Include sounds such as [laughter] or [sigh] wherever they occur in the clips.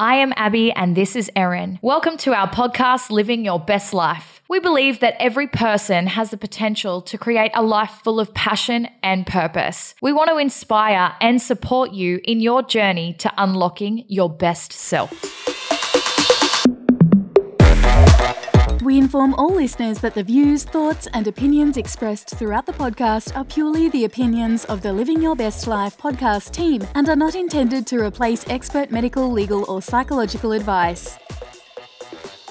I am Abby and this is Erin. Welcome to our podcast, Living Your Best Life. We believe that every person has the potential to create a life full of passion and purpose. We want to inspire and support you in your journey to unlocking your best self. We inform all listeners that the views, thoughts, and opinions expressed throughout the podcast are purely the opinions of the Living Your Best Life podcast team and are not intended to replace expert medical, legal, or psychological advice.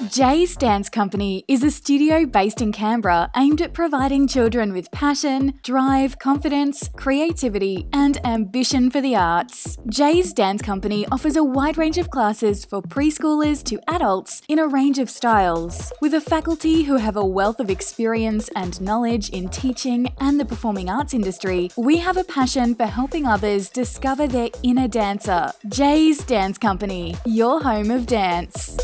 Jay's Dance Company is a studio based in Canberra aimed at providing children with passion, drive, confidence, creativity, and ambition for the arts. Jay's Dance Company offers a wide range of classes for preschoolers to adults in a range of styles. With a faculty who have a wealth of experience and knowledge in teaching and the performing arts industry, we have a passion for helping others discover their inner dancer. Jay's Dance Company, your home of dance.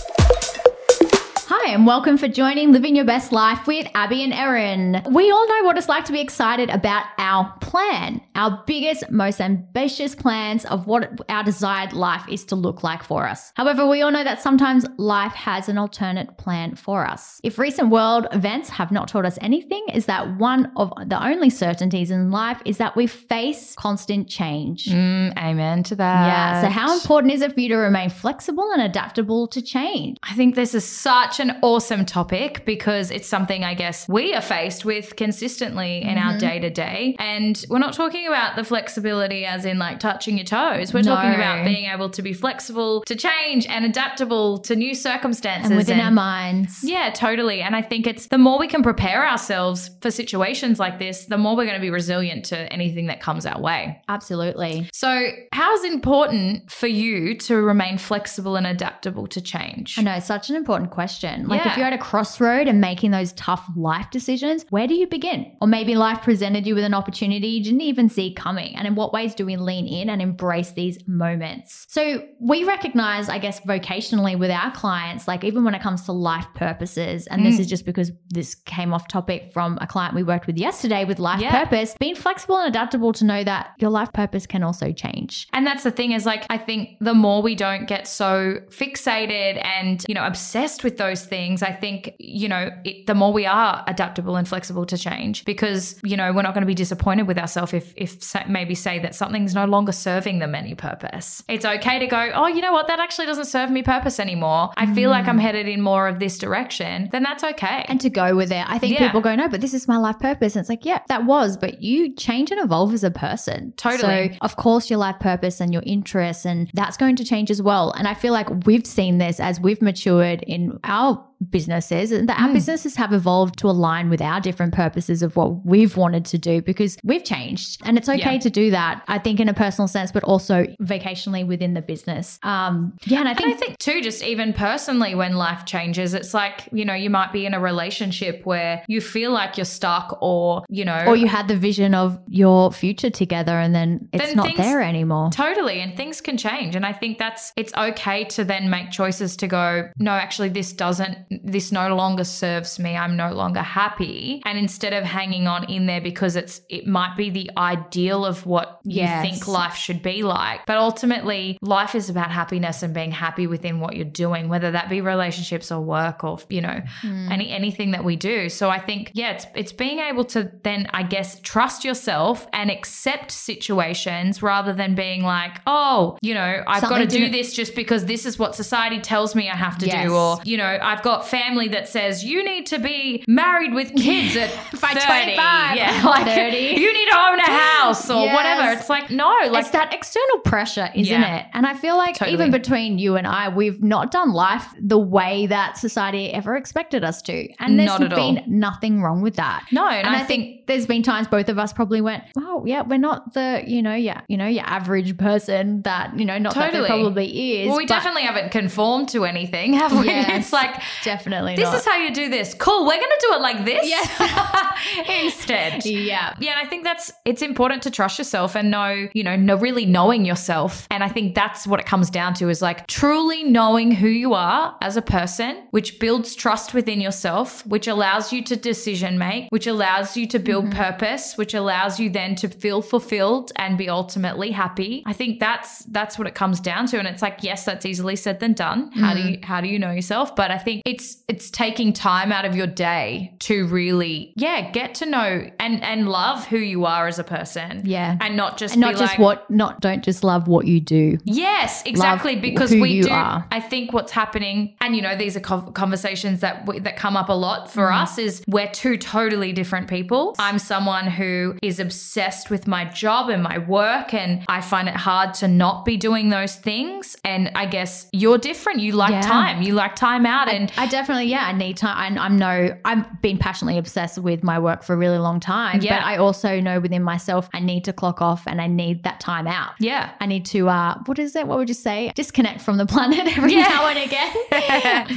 Hi, and welcome for joining Living Your Best Life with Abby and Erin. We all know what it's like to be excited about our plan, our biggest, most ambitious plans of what our desired life is to look like for us. However, we all know that sometimes life has an alternate plan for us. If recent world events have not taught us anything, is that one of the only certainties in life is that we face constant change. Mm, amen to that. Yeah. So, how important is it for you to remain flexible and adaptable to change? I think this is such an awesome topic because it's something I guess we are faced with consistently in our day to day. And we're not talking about the flexibility as in like touching your toes. We're No. talking about being able to be flexible to change and adaptable to new circumstances. And within our minds. Yeah, totally. And I think it's the more we can prepare ourselves for situations like this, the more we're going to be resilient to anything that comes our way. Absolutely. So, how's important for you to remain flexible and adaptable to change? I know, it's such an important question. Like, Yeah. if you're at a crossroad and making those tough life decisions, where do you begin? Or maybe life presented you with an opportunity you didn't even see coming. And in what ways do we lean in and embrace these moments? So, we recognize, I guess, vocationally with our clients, like, even when it comes to life purposes, and Mm. this is just because this came off topic from a client we worked with yesterday with life Yeah. purpose, being flexible and adaptable to know that your life purpose can also change. And that's the thing is like I think the more we don't get so fixated and you know obsessed with those things, I think you know it, the more we are adaptable and flexible to change because you know we're not going to be disappointed with ourselves if if maybe say that something's no longer serving them any purpose. It's okay to go, oh, you know what, that actually doesn't serve me purpose anymore. I feel like I'm mm. headed in more of this direction. Then that's okay. and to go with it. I think Yeah. people go, no, but this is my life purpose. And it's like, yeah, that was, but you change and evolve as a person. Totally. So, of course, your life purpose and your interests, and that's going to change as well. And I feel like we've seen this as we've matured in our Ciao businesses and that our Mm. businesses have evolved to align with our different purposes of what we've wanted to do because we've changed and it's okay Yeah. to do that i think in a personal sense but also vocationally within the business um yeah and i And think I think too, just even personally, when life changes, it's like, you know, you might be in a relationship where you feel like you're stuck or, you know, or you had the vision of your future together and then it's Then not things- there anymore. Totally. And things can change. And I think that's, it's okay to then make choices to go, no, actually, this doesn't, this no longer serves me. I'm no longer happy. And instead of hanging on in there because it's, it might be the ideal of what you think life should be like. But ultimately, life is about happiness and being happy within what you're doing, whether that be relationships or work or, you know, hmm. any anything that we do. So I think, yeah, it's it's being able to then, I guess, trust yourself and accept situations rather than being like, oh, you know, I've got to do this just because this is what society tells me I have to Yes. do, or you know, I've got family that says you need to be married with kids at [laughs] By 30. 25. yeah, [laughs] like 30. you need to own a [laughs] house or Yes. whatever. It's like no, like it's that external pressure, isn't Yeah. it? And I feel like Totally. even between you and I, we've not done life the way that society ever expected us to. And there's Not at all. been nothing wrong with that. no, and, And, I, I, think think there's been times both of us probably went, oh yeah, we're not the, you know, yeah, you know, your average person that, you know, not that Totally. there probably is. Well, we definitely haven't conformed to anything, have we? Yes. It's like Definitely this not. is how you do this. Cool. We're going to do it like this [laughs] instead. yeah. Yeah, and I think that's it's important to trust yourself and know, you know, know really knowing yourself. And I think that's what it comes down to is like truly knowing who you are as a person, which builds trust within yourself, which allows you to decision make, which allows you to build mm-hmm. purpose, which allows you then to feel fulfilled and be ultimately happy. I think that's that's what it comes down to. And it's like, yes, that's easily said than done. How do mm-hmm. you how do you know yourself? But I think it's it's taking time out of your day to really, yeah, get to know and and love who you are as a person. Yeah. And not just And not be just like, what, not don't just love what you do. Yes, exactly. Because who we you do. are. I think what's happening, and you know, these are co- conversations that we, that come up a lot for Mm-hmm. us. Is we're two totally different people. I'm someone who is obsessed with my job and my work, and I find it hard to not be doing those things. And I guess you're different. You like Yeah. time. You like time out, and I definitely, yeah, I need time. And I'm no, I've been passionately obsessed with my work for a really long time. Yeah. But I also know within myself, I need to clock off and I need that time out. yeah. I need to, uh, what is it? What would you say? Disconnect from the planet [laughs] every Yeah. now and again. [laughs]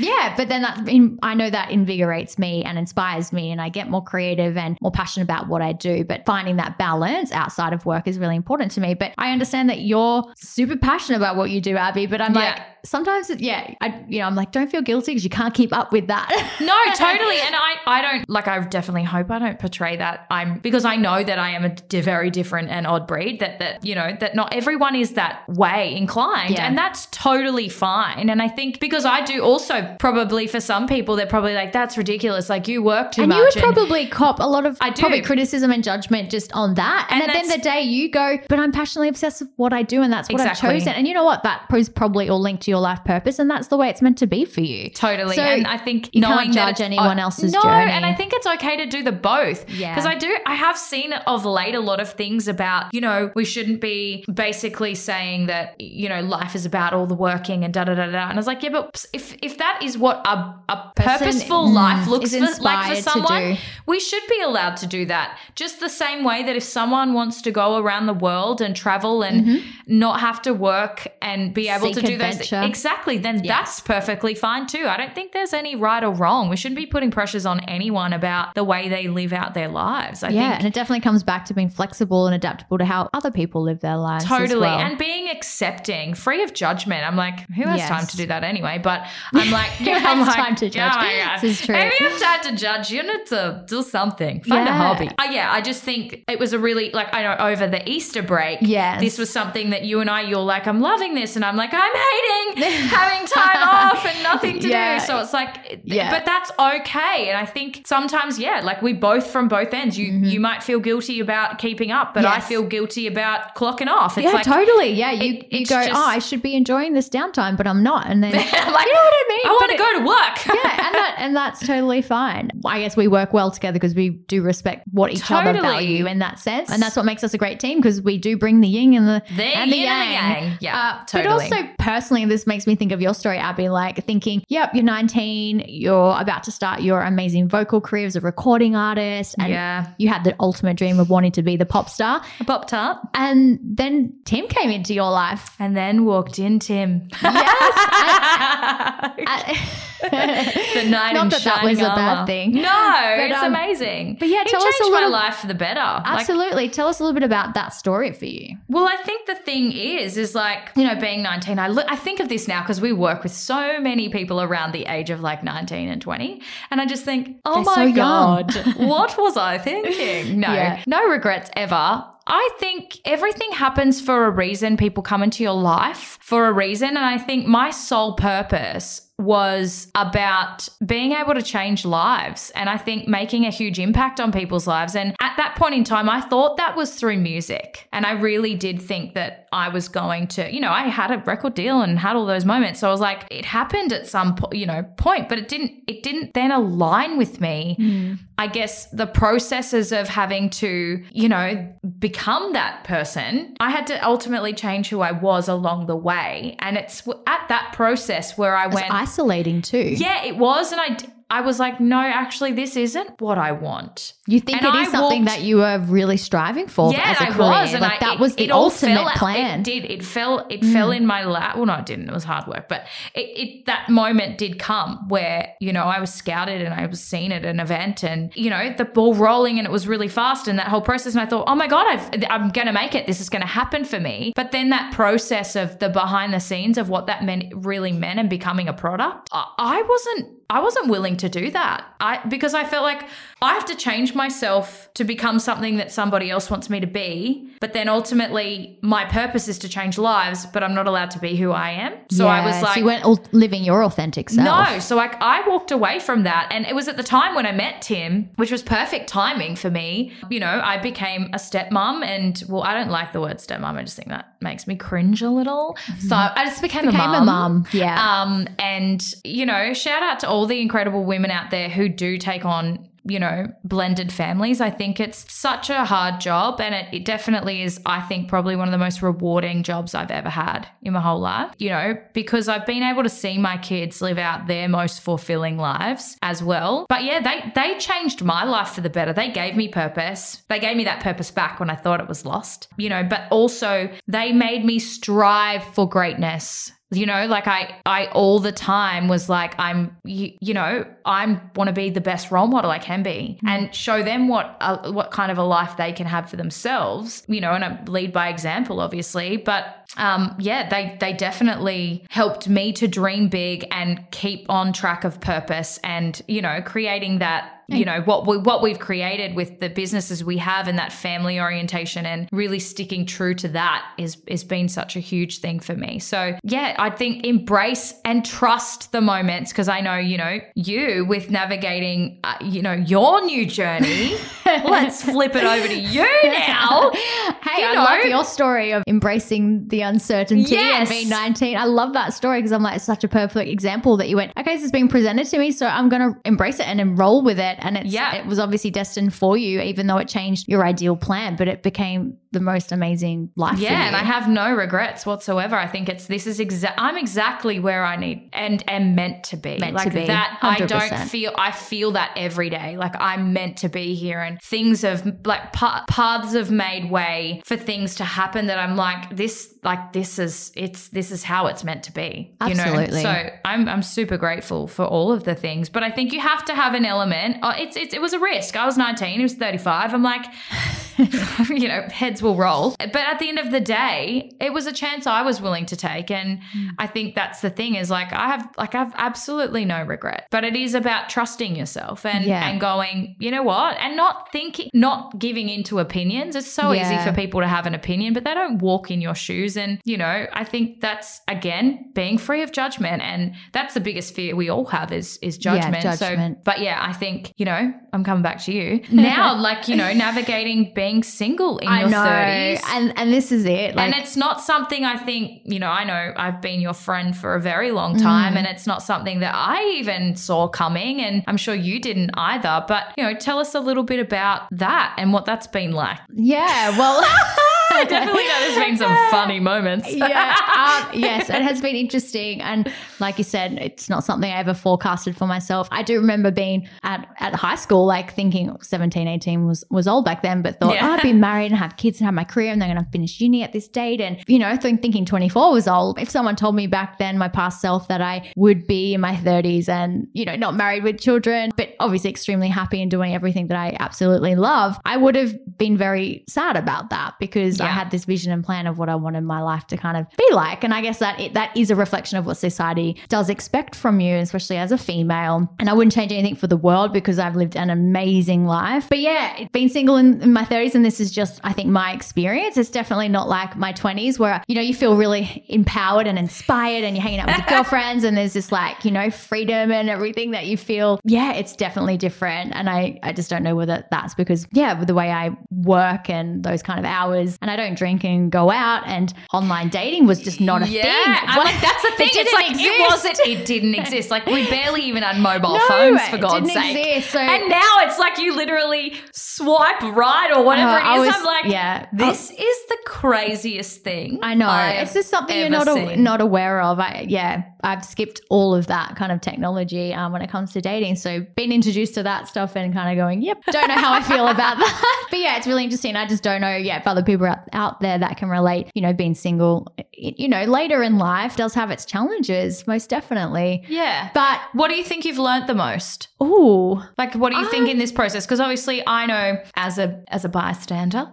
yeah, but then that, I know that invigorates me and inspires me, and I get more creative and more passionate about what I do. But finding that balance outside of work is really important to me. But I understand that you're super passionate about what you do, Abby. But I'm Yeah. like, sometimes, yeah, I, you know, I'm like, don't feel guilty because you can't keep up with that. No, [laughs] totally. And I, I don't like. I definitely hope I don't portray that. I'm because I know that I am a d- very different and odd breed. That that you know that not everyone is that way inclined, Yeah. and that's totally fine. And I think because I do also probably for some people they're probably like that's ridiculous. Like you work too and much. you would probably cop a lot of I do. probably criticism and judgment just on that. And, And at the end of the day, you go, but I'm passionately obsessed with what I do, and that's what Exactly. I've chosen. And you know what? That is probably all linked to your life purpose, and that's the way it's meant to be for you. Totally. So and I think you knowing can't judge anyone else's no, journey. and I think it's okay to do the both. Yeah. Because I do, I have seen of late a lot of things about, you know, we shouldn't be basically saying that, you know, life is about all the working and da da da da. And I was like, yeah, but if if that is what a, a Person, purposeful mm, life looks for, like for someone, we should be allowed to do that. Just the same way that if someone wants to go around the world and travel and not have to work and be able Mm-hmm. Seek to do those exactly, then Yeah. that's perfectly fine too. I don't think there's any right or wrong. We shouldn't be putting pressures on anyone about the way they live out their lives. I yeah, think and it definitely comes back to being flexible and adaptable to how other people live their lives. as Totally. well. And being accepting, free of judgment. I'm like, who has Yes. time to do that anyway? But I'm like, [laughs] Who I'm has like, time to judge? Oh God. This is true. If you have time to judge, you need to do something. Find a hobby. Uh, yeah, I just think it was a really, like, I know over the Easter break, Yes. this was something that you and I, you're like, I'm loving this. And I'm like, I'm hating having time off and nothing to Yeah. do. So it's like, Yeah. but that's okay. And I think sometimes, yeah, like we both from both ends, you, you might feel guilty about keeping up, but I Mm-hmm. Feel guilty about clocking off. It's yeah, like, totally. Yeah, you, it- you go, just- oh, I should be enjoying this downtime, but I'm not. And then [laughs] like, you know what I mean? I want to go to work. [laughs] yeah, and that and that's totally fine. I guess we work well together because we do respect what each other value in that sense, and that's what makes us a great team because we do bring the yin and the The and the yin and the yang. yang. Yeah, Uh, totally. But also personally, this makes me think of your story, Abby. Like thinking, yep, you're 19, you're about to start your amazing vocal career as a recording artist, and yeah. you had the ultimate dream of wanting to be the pop star, I popped up and then Tim came into your life. and then walked in Tim. Yes. [laughs] the knight Not in that that was a bad thing. No, it's um, amazing. but yeah, He tell us a changed little- my life for the better. Like, Absolutely. Tell us a little bit about that story for you. Well, I think the thing is, is like, you know, being 19, I, look, I think of this now because we work with so many people around the age of like 19 and 20. And I just think, oh They're my so. God, [laughs] what was I thinking? No, Yeah. no regrets ever. I think everything happens for a reason. People come into your life for a reason. And I think my sole purpose was about being able to change lives and I think making a huge impact on people's lives. And at that point in time, I thought that was through music. And I really did think that I was going to, you know, I had a record deal and had all those moments. So I was like, it happened at some, po- you know, point, but it didn't, it didn't then align with me. Hmm. I guess the processes of having to, you know, become that person, I had to ultimately change who I was along the way. And it's at that process where I It's went, isolating too. yeah, it was, and I I was like, no, actually, this isn't what I want. You think And it is I something walked- that you were really striving for Yeah, as a I career. was, and like I, that it- was the it all ultimate fell plan. It did. It fell. It mm. fell in my lap. Well, no, it didn't. It was hard work, but it, it that moment did come where you know I was scouted and I was seen at an event, and you know the ball rolling, and it was really fast, and that whole process. And I thought, oh my god, I've, I'm going to make it. This is going to happen for me. But then that process of the behind the scenes of what that meant really meant and becoming a product, I, I wasn't. I wasn't willing to do that. I because I felt like I have to change myself to become something that somebody else wants me to be. But then ultimately my purpose is to change lives, but I'm not allowed to be who I am. So I was like so you weren't living your authentic self. no, so like I walked away from that, and it was at the time when I met Tim, which was perfect timing for me. You know, I became a stepmom, and well, I don't like the word stepmom. I just think that makes me cringe a little. So I just became, Mm-hmm. Became a a mum. mum, yeah. Um, and you know, shout out to all the incredible women out there who do take on you know, blended families. I think it's such a hard job. And it, it definitely is, I think, probably one of the most rewarding jobs I've ever had in my whole life, you know, because I've been able to see my kids live out their most fulfilling lives as well. But yeah, they, they changed my life for the better. They gave me purpose. They gave me that purpose back when I thought it was lost, you know, but also they made me strive for greatness you know like i i all the time was like i'm you, you know i'm want to be the best role model i can be and show them what uh, what kind of a life they can have for themselves you know and I lead by example obviously but um yeah they they definitely helped me to dream big and keep on track of purpose and you know creating that you know what we what we've created with the businesses we have and that family orientation and really sticking true to that is has been such a huge thing for me. So yeah, I think embrace and trust the moments because I know you know you with navigating uh, you know your new journey. [laughs] Let's flip it over to you [laughs] now. Hey, You I know. love your story of embracing the uncertainty Yes. and being 19. I love that story because I'm like, it's such a perfect example that you went, okay, this is being presented to me, so I'm going to embrace it and enroll with it. And it's, Yeah. it was obviously destined for you, even though it changed your ideal plan, but it became the most amazing life. for Yeah, and. I have no regrets whatsoever. I think it's this is exact. I'm exactly where I need and am meant to be. Meant to like be, that. I 100%. don't feel. I feel that every day. Like I'm meant to be here, and things have like pa- paths have made way for things to happen. That I'm like this. Like this is it's this is how it's meant to be. You Absolutely. know. So I'm I'm super grateful for all of the things, but I think you have to have an element. Oh, it's, it's it was a risk. I was 19. He was 35. I'm like. [laughs] you know, heads will roll. But at the end of the day, it was a chance I was willing to take. And Hmm. I think that's the thing is like I have like I've absolutely no regret. But it is about trusting yourself and Yeah. and going, you know what? And not thinking not giving into opinions. It's so easy for people to have an opinion, but they don't walk in your shoes. And, you know, I think that's again being free of judgment. And that's the biggest fear we all have is is Yeah, judgment. judgment. So but yeah, I think, you know, I'm coming back to you. [laughs] Now, like, you know, navigating being single in I your know. 30s. And, and this is it. Like, and it's not something I think, you know, I know I've been your friend for a very long time, Mm. and it's not something that I even saw coming. And I'm sure you didn't either. But, you know, tell us a little bit about that and what that's been like. yeah, well. [laughs] [laughs] [laughs] Definitely know there's been some funny moments. yeah. [laughs] Um, yes, it has been interesting. And like you said, it's not something I ever forecasted for myself. I do remember being at, at high school, like thinking 17, 18 was, was old back then, but thought, Yeah. oh, I'd be married and have kids and have my career and then going to finish uni at this date. And, you know, think, thinking 24 was old. If someone told me back then, my past self, that I would be in my 30s and, you know, not married with children, but obviously extremely happy and doing everything that I absolutely love, I would have been very sad about that because I Yeah. had this vision and plan of what I wanted my life to kind of be like. And I guess that it, that is a reflection of what society does expect from you, especially as a female. And I wouldn't change anything for the world because I've lived an amazing life. But yeah, being single in, in my 30s, and this is just, I think, my experience. It's definitely not like my 20s where, you know, you feel really empowered and inspired and you're hanging out with your [laughs] girlfriends and there's this like, you know, freedom and everything that you feel. Yeah, it's definitely different. And I, I just don't know whether that's because, yeah, with the way I work and those kind of hours. And I I don't drink and go out, and online dating was just not a yeah, thing. I'm like, that's the [laughs] thing. It It's like exist. it wasn't. It didn't [laughs] exist. Like we barely even had mobile No, phones for God's sake. exist, so- and now it's like you literally swipe right or whatever Uh, it I is. was- I'm like, yeah. this is the craziest thing. I know. I've it's just something you're not a, not aware of. I, yeah, I've skipped all of that kind of technology um, when it comes to dating. So being introduced to that stuff and kind of going, yep, don't know how I feel about [laughs] that. But yeah, it's really interesting. I just don't know, yeah, if other people are out, out there that can relate, you know, being single, you know, later in life does have its challenges, most definitely. Yeah. But, What do you think you've learned the most? Ooh, Like, what do you think in this process? Because obviously, I know as a as a bystander,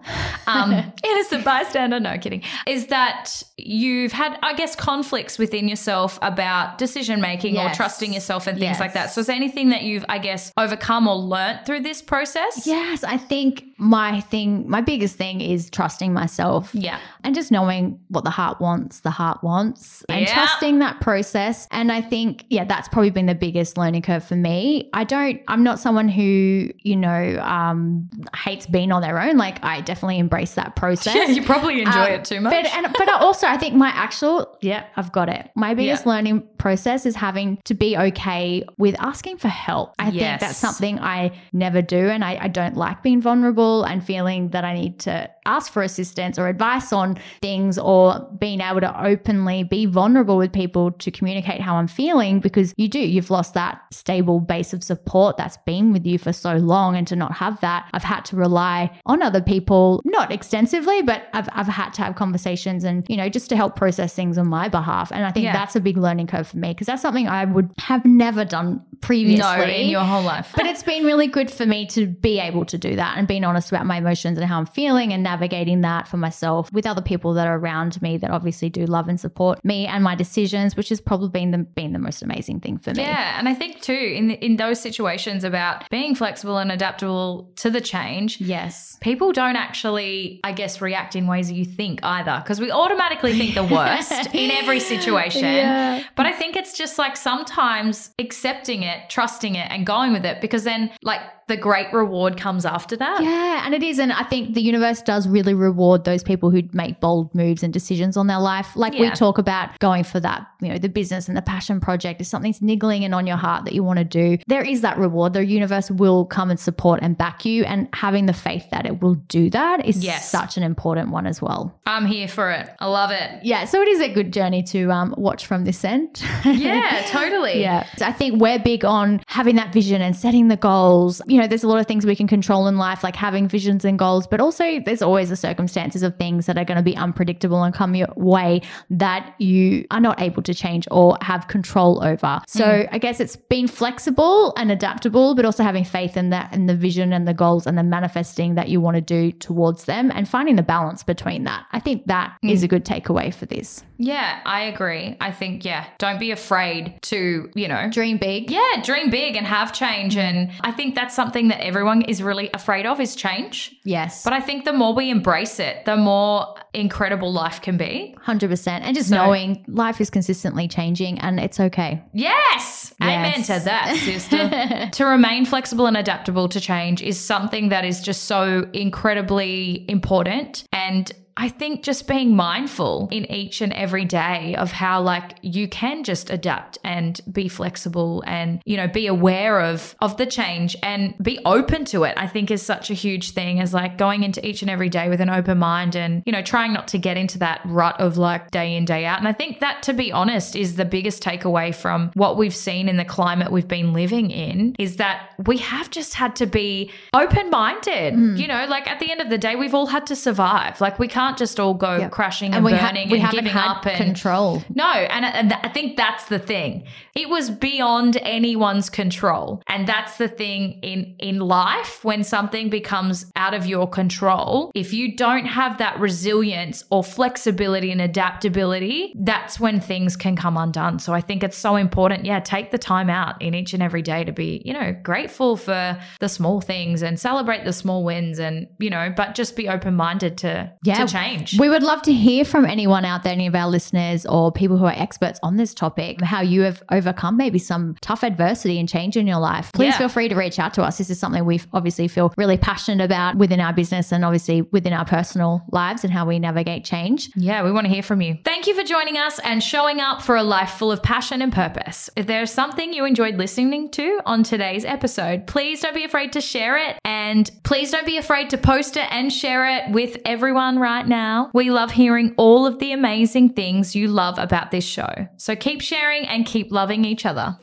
um, [laughs] [laughs] innocent bystander, no kidding, is that you've had, I guess, conflicts within yourself about decision making or trusting yourself and things like that. So, is there anything that you've, I guess, overcome or learnt through this process? yes, I think my thing, my biggest thing is trusting myself. Yeah. and just knowing what the heart wants, the heart wants, and Yeah. trusting that process. And I think, yeah, that's probably been the biggest learning curve for me. I don't, I'm not someone who, you know, um, hates being on their own. Like, I definitely embrace that process. Yeah, [laughs] you probably enjoy Um, it too much. But and but also I think my actual yeah I've got it. My biggest Yeah. learning process is having to be okay with asking for help. I think that's something I never do, and I, I don't like being vulnerable and feeling that I need to ask for assistance or advice on things or being able to openly be vulnerable with people to communicate how I'm feeling because you do you've lost that stable base of support that's been with you for so long and to not have that I've had to rely on other people not extensively but I've, I've had to have conversations and you know just to help process things on my behalf and I think Yeah. that's a big learning curve for me because that's something I would have never done previously no, in your whole life. but it's been really good for me to be able to do that and being honest about my emotions and how I'm feeling and navigating that for myself with other people that are around me that obviously do love and support me and my decisions, which has probably been the been the most amazing thing for me. Yeah, and I think too in in those situations about being flexible and adaptable to the change, Yes. people don't actually, I guess, react in ways you think either because we automatically think the worst in every [laughs] situation. Yeah. But I think it's just like sometimes accepting it, trusting it, and going with it because then, like, the great reward comes after that. Yeah, and it is. And I think the universe does really reward those people who make bold moves and decisions on their life. Like we talk about going for that, you know, the business and the passion project. If something's niggling and on your heart that you want to do, there is that reward. The universe will come and support and back you. And having the faith that it will do that is Yes. such an important one as well. I'm here for it. I love it. Yeah, so it is a good journey to um, watch from this end. Yeah, totally. [laughs] Yeah. So I think we're big on having that vision and setting the goals. You know, there's a lot of things we can control in life, like having visions and goals, but also there's always the circumstances of things that are going to be unpredictable and come your way that you are not able to change or have control over. So mm. I guess it's being flexible and adaptable, but also having faith in that and the vision and the goals and the manifesting that you want to do towards them and finding the balance between that. I think that mm. is a good takeaway for this. Yeah, I agree. I think, yeah, don't be afraid to, you know, Dream big. yeah, dream big and have change. And I think that's something that everyone is really afraid of is change. Yes. But I think the more we embrace it, the more incredible life can be. 100%. And just So- knowing life is consistently changing and it's okay. Yes. Amen Yes. to that, sister. [laughs] to remain flexible and adaptable to change is something that is just so incredibly important. And I think just being mindful in each and every day of how like you can just adapt and be flexible and you know be aware of of the change and be open to it I think is such a huge thing as like going into each and every day with an open mind and you know trying not to get into that rut of like day in day out. And I think that to be honest is the biggest takeaway from what we've seen in the climate we've been living in is that we have just had to be open minded mm. you know? Like at the end of the day we've all had to survive. Like we can't just all go Yep. crashing and, ha- burning we and giving up and control. no, and, and I think that's the thing. It was beyond anyone's control. And that's the thing in in life when something becomes out of your control. If you don't have that resilience or flexibility and adaptability, that's when things can come undone. So I think it's so important. Yeah, take the time out in each and every day to be, you know, grateful for the small things and celebrate the small wins and, you know, but just be open-minded to Yeah, to change. We would love to hear from anyone out there, any of our listeners or people who are experts on this topic, how you have overcome maybe some tough adversity and change in your life. Please Yeah. feel free to reach out to us. This is something we obviously feel really passionate about within our business and obviously within our personal lives and how we navigate change. Yeah, we want to hear from you. Thank you for joining us and showing up for a life full of passion and purpose. If there's something you enjoyed listening to on today's episode, please don't be afraid to share it and please don't be afraid to post it and share it with everyone right now. We love hearing all of the amazing things you love about this show. So keep sharing and keep loving each other.